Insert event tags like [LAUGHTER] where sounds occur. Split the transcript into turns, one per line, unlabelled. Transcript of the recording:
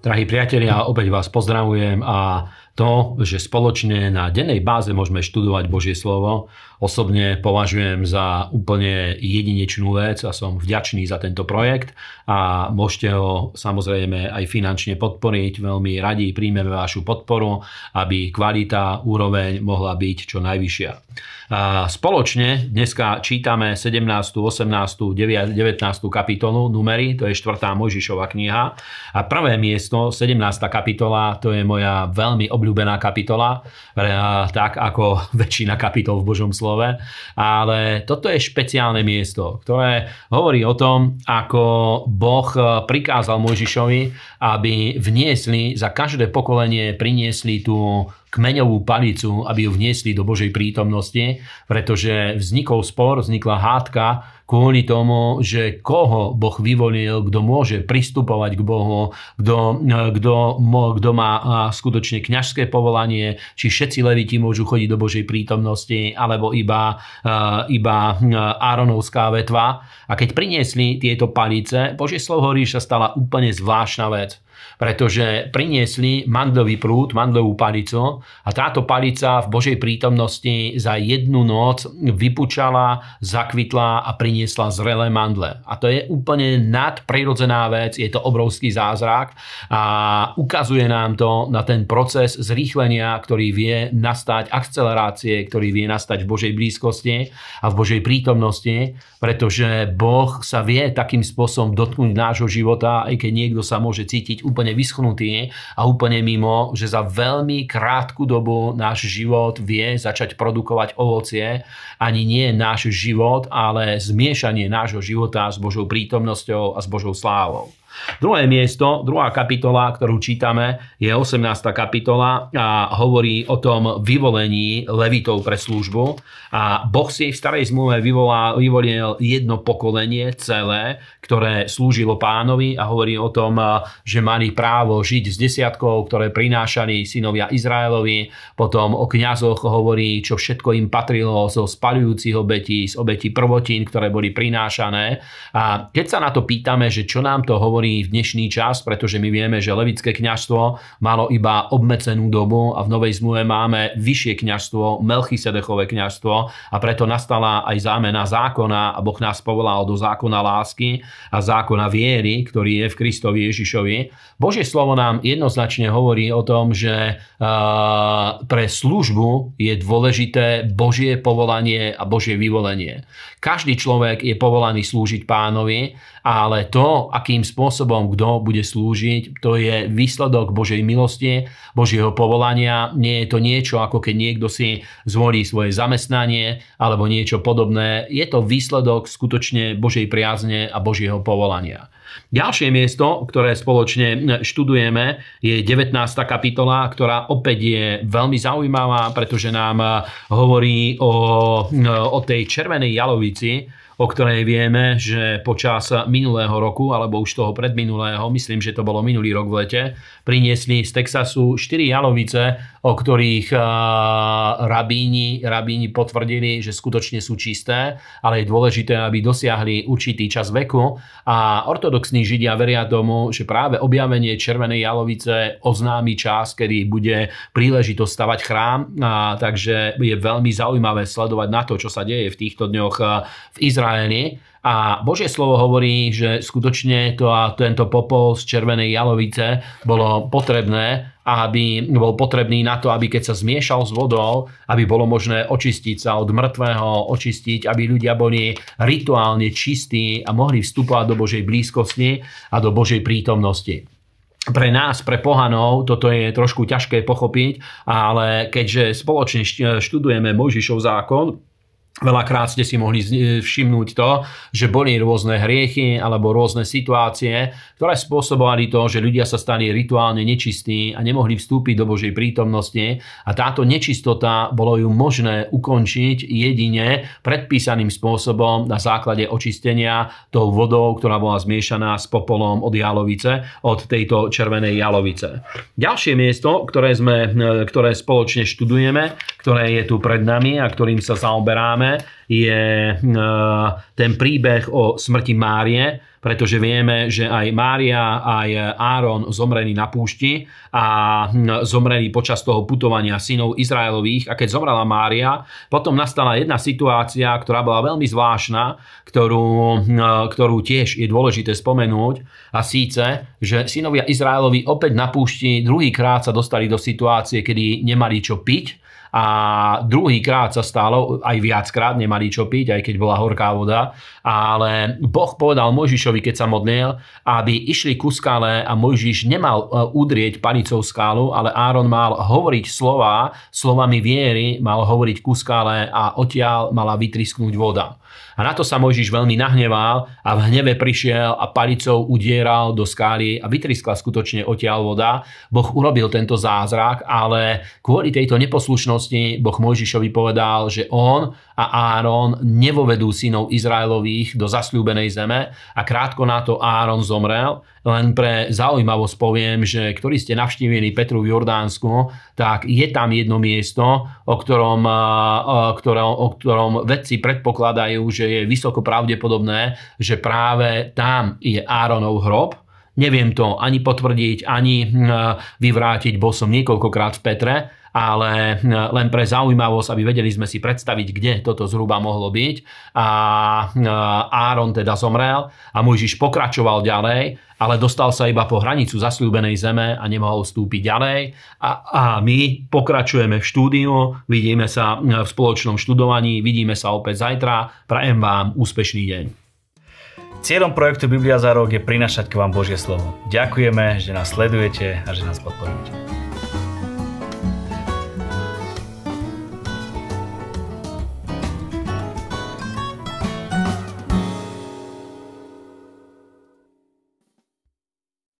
Drahí priatelia, opäť vás pozdravujem a to, že spoločne na dennej báze môžeme študovať Božie slovo, osobne považujem za úplne jedinečnú vec a som vďačný za tento projekt a môžete ho samozrejme aj finančne podporiť. Veľmi radi príjmeme vašu podporu, aby kvalita, úroveň mohla byť čo najvyššia. Spoločne dneska čítame 17., 18., 19. kapitolu numery, to je 4. Mojžišova kniha. A prvé miesto, 17. kapitola, to je moja veľmi obľúbená kapitola, tak ako [LAUGHS] väčšina kapitol v Božom slove. Ale toto je špeciálne miesto, ktoré hovorí o tom, ako Boh prikázal Mojžišovi, aby vniesli za každé pokolenie priniesli tú kmeňovú palicu, aby ju vniesli do Božej prítomnosti, pretože vznikol spor, vznikla hádka kvôli tomu, že koho Boh vyvolil, kto môže pristupovať k Bohu, kto, kto, kto má skutočne kňažské povolanie, či všetci leviti môžu chodiť do Božej prítomnosti, alebo iba, iba Áronovská vetva. A keď priniesli tieto palice, Božie slovo hovorí, sa stala úplne zvláštna vec pretože priniesli mandlový prúd, mandlovú palicu a táto palica v Božej prítomnosti za jednu noc vypučala, zakvitla a priniesla zrelé mandle. A to je úplne nadprirodzená vec, je to obrovský zázrak a ukazuje nám to na ten proces zrýchlenia, ktorý vie nastať, akcelerácie, ktorý vie nastať v Božej blízkosti a v Božej prítomnosti, pretože Boh sa vie takým spôsobom dotknúť nášho života, aj keď niekto sa môže cítiť úplne vyschnutý a úplne mimo, že za veľmi krátku dobu náš život vie začať produkovať ovocie. Ani nie náš život, ale zmiešanie nášho života s Božou prítomnosťou a s Božou slávou. Druhé miesto, druhá kapitola, ktorú čítame, je 18. kapitola a hovorí o tom vyvolení levitov pre službu. A Boh si v starej zmluve vyvolil jedno pokolenie celé, ktoré slúžilo pánovi a hovorí o tom, že mali právo žiť s desiatkou, ktoré prinášali synovia Izraelovi. Potom o kňazoch hovorí, čo všetko im patrilo zo spalujúcich obetí, z obetí prvotín, ktoré boli prinášané. A keď sa na to pýtame, že čo nám to hovorí v dnešný čas, pretože my vieme, že levické kňažstvo malo iba obmedzenú dobu a v Novej zmluve máme vyššie kňažstvo, Melchisedechové kňažstvo a preto nastala aj zámena zákona a Boh nás povolal do zákona lásky a zákona viery, ktorý je v Kristovi Ježišovi. Božie slovo nám jednoznačne hovorí o tom, že pre službu je dôležité Božie povolanie a Božie vyvolenie. Každý človek je povolaný slúžiť pánovi, ale to, akým spôsobom spôsobom, kto bude slúžiť. To je výsledok Božej milosti, Božieho povolania. Nie je to niečo, ako keď niekto si zvolí svoje zamestnanie alebo niečo podobné. Je to výsledok skutočne Božej priazne a Božieho povolania. Ďalšie miesto, ktoré spoločne študujeme, je 19. kapitola, ktorá opäť je veľmi zaujímavá, pretože nám hovorí o, o tej červenej jalovici, o ktorej vieme, že počas minulého roku, alebo už toho predminulého, myslím, že to bolo minulý rok v lete, priniesli z Texasu 4 jalovice, o ktorých rabíni, rabíni potvrdili, že skutočne sú čisté, ale je dôležité, aby dosiahli určitý čas veku. A ortodoxní židia veria tomu, že práve objavenie červenej jalovice oznámi čas, kedy bude príležitosť stavať chrám, a takže je veľmi zaujímavé sledovať na to, čo sa deje v týchto dňoch v Izraeli Izraeli a Božie slovo hovorí, že skutočne to a tento popol z červenej jalovice bolo potrebné, aby bol potrebný na to, aby keď sa zmiešal s vodou, aby bolo možné očistiť sa od mŕtvého, očistiť, aby ľudia boli rituálne čistí a mohli vstupovať do Božej blízkosti a do Božej prítomnosti. Pre nás, pre pohanov, toto je trošku ťažké pochopiť, ale keďže spoločne študujeme Mojžišov zákon, Veľakrát ste si mohli všimnúť to, že boli rôzne hriechy alebo rôzne situácie, ktoré spôsobovali to, že ľudia sa stali rituálne nečistí a nemohli vstúpiť do Božej prítomnosti a táto nečistota bolo ju možné ukončiť jedine predpísaným spôsobom na základe očistenia tou vodou, ktorá bola zmiešaná s popolom od jalovice, od tejto červenej jalovice. Ďalšie miesto, ktoré, sme, ktoré spoločne študujeme, ktoré je tu pred nami a ktorým sa zaoberáme, zaujímavé, je ten príbeh o smrti Márie, pretože vieme, že aj Mária, aj Áron zomreli na púšti a hm, zomreli počas toho putovania synov Izraelových. A keď zomrela Mária, potom nastala jedna situácia, ktorá bola veľmi zvláštna, ktorú, hm, ktorú tiež je dôležité spomenúť. A síce, že synovia Izraelovi opäť na púšti druhýkrát sa dostali do situácie, kedy nemali čo piť a druhý krát sa stalo, aj viackrát nemali čo piť, aj keď bola horká voda, ale Boh povedal Mojžišovi, keď sa modlil, aby išli ku skále a Mojžiš nemal e, udrieť panicou skálu, ale Áron mal hovoriť slova, slovami viery, mal hovoriť ku skále a odtiaľ mala vytrisknúť voda. A na to sa Mojžiš veľmi nahneval a v hneve prišiel a palicou udieral do skály a vytriskla skutočne odtiaľ voda. Boh urobil tento zázrak, ale kvôli tejto neposlušnosti Boh Mojžišovi povedal, že on a Áron nevovedú synov Izraelových do zasľúbenej zeme a krátko na to Áron zomrel. Len pre zaujímavosť poviem, že ktorí ste navštívili Petru v Jordánsku, tak je tam jedno miesto, o ktorom, o ktorom, o ktorom vedci predpokladajú, že je vysoko pravdepodobné, že práve tam je Áronov hrob. Neviem to ani potvrdiť, ani vyvrátiť, bol som niekoľkokrát v Petre, ale hm, len pre zaujímavosť, aby vedeli sme si predstaviť, kde toto zhruba mohlo byť. A hm, Áron teda zomrel a Mojžiš pokračoval ďalej, ale dostal sa iba po hranicu zasľúbenej zeme a nemohol vstúpiť ďalej. A, a my pokračujeme v štúdiu, vidíme sa hm, v spoločnom študovaní, vidíme sa opäť zajtra. Prajem vám úspešný deň.
Cieľom projektu Biblia za rok je prinašať k vám Božie slovo. Ďakujeme, že nás sledujete a že nás podporujete.